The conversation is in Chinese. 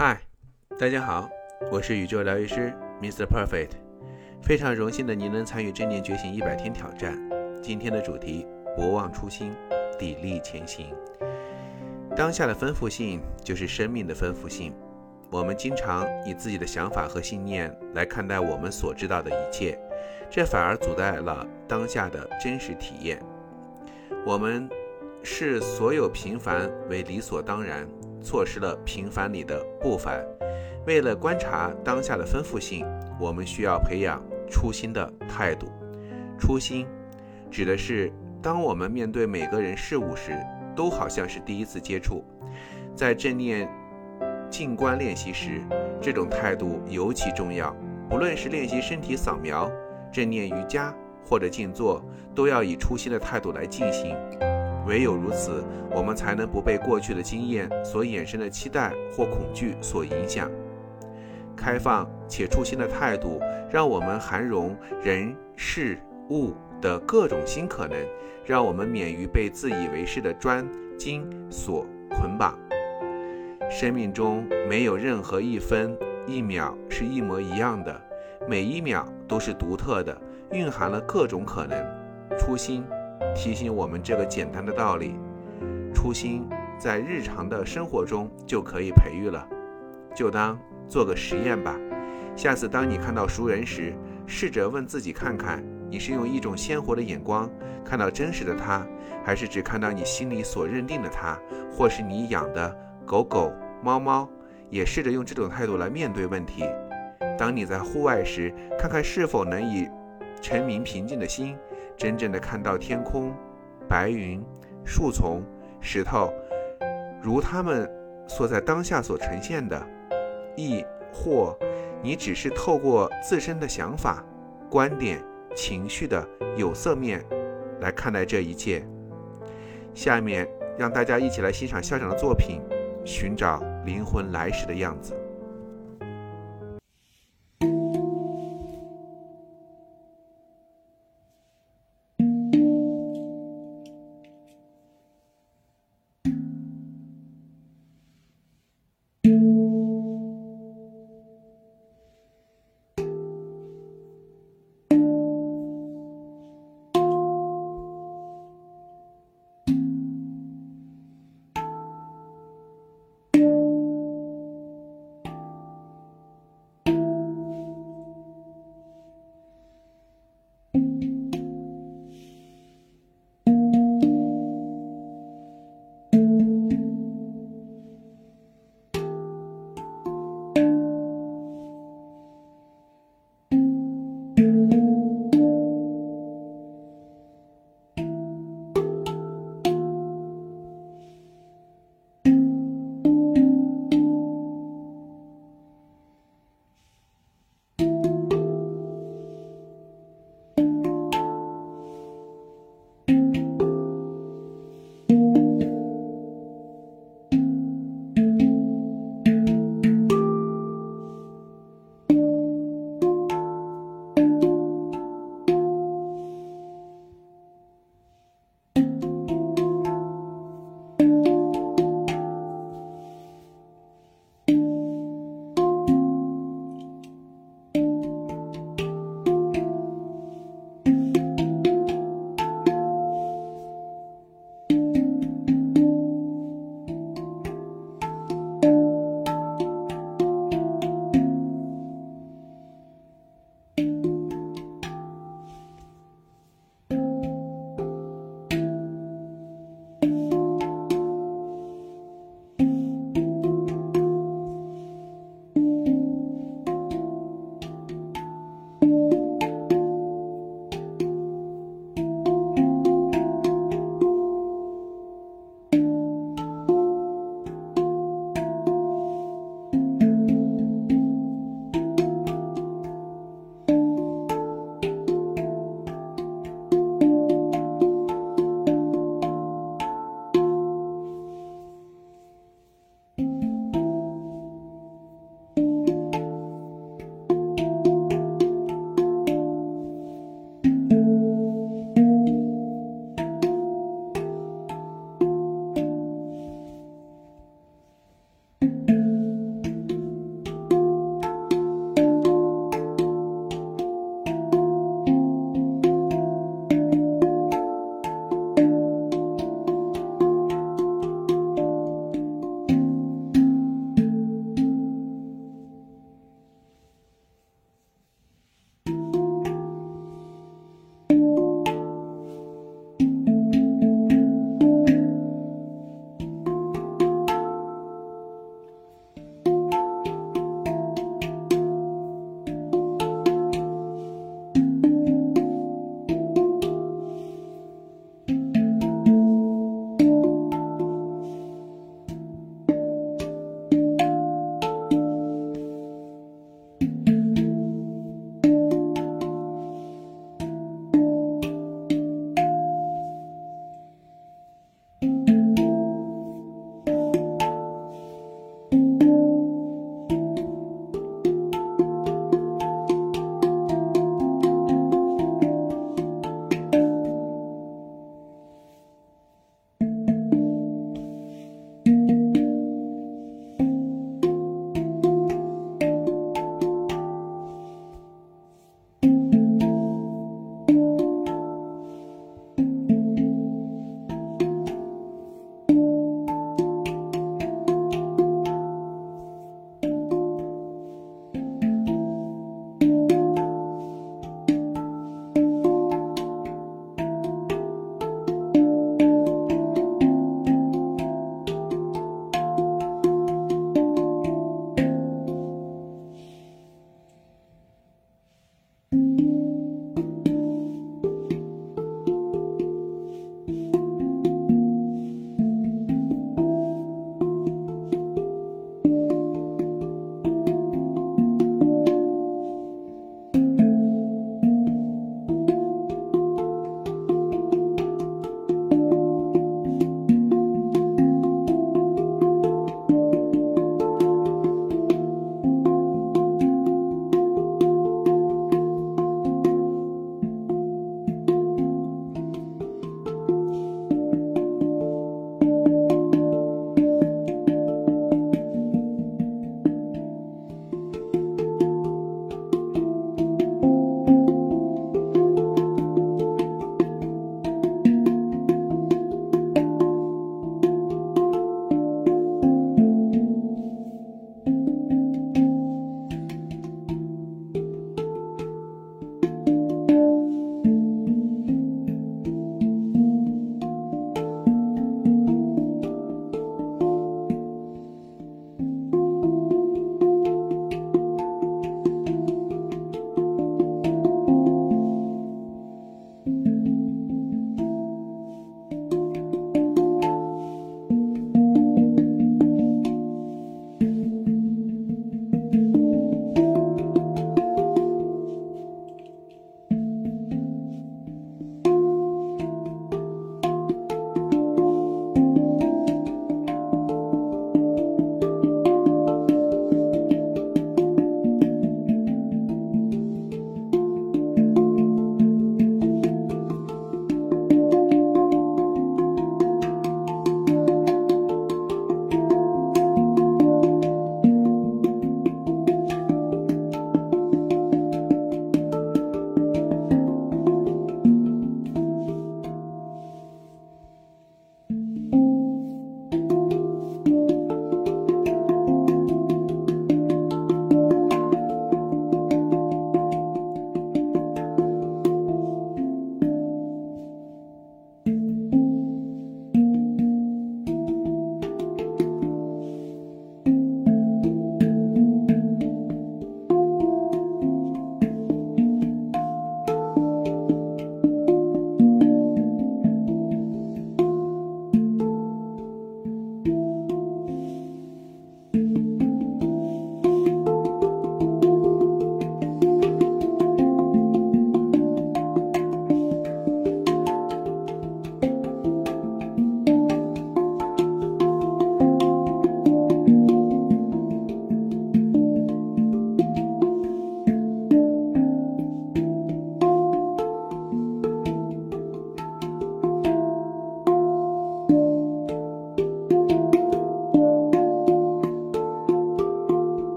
嗨，大家好，我是宇宙疗愈师 Mr. Perfect，非常荣幸的您能参与正念觉醒一百天挑战。今天的主题：不忘初心，砥砺前行。当下的丰富性就是生命的丰富性。我们经常以自己的想法和信念来看待我们所知道的一切，这反而阻碍了当下的真实体验。我们视所有平凡为理所当然。错失了平凡里的不凡。为了观察当下的丰富性，我们需要培养初心的态度。初心指的是，当我们面对每个人事物时，都好像是第一次接触。在正念静观练习时，这种态度尤其重要。不论是练习身体扫描、正念瑜伽或者静坐，都要以初心的态度来进行。唯有如此，我们才能不被过去的经验所衍生的期待或恐惧所影响。开放且初心的态度，让我们涵容人事物的各种新可能，让我们免于被自以为是的专精所捆绑。生命中没有任何一分一秒是一模一样的，每一秒都是独特的，蕴含了各种可能。初心。提醒我们这个简单的道理，初心在日常的生活中就可以培育了。就当做个实验吧。下次当你看到熟人时，试着问自己看看，你是用一种鲜活的眼光看到真实的他，还是只看到你心里所认定的他，或是你养的狗狗、猫猫？也试着用这种态度来面对问题。当你在户外时，看看是否能以澄明平静的心。真正的看到天空、白云、树丛、石头，如他们所在当下所呈现的，亦或你只是透过自身的想法、观点、情绪的有色面来看待这一切。下面让大家一起来欣赏校长的作品《寻找灵魂来时的样子》。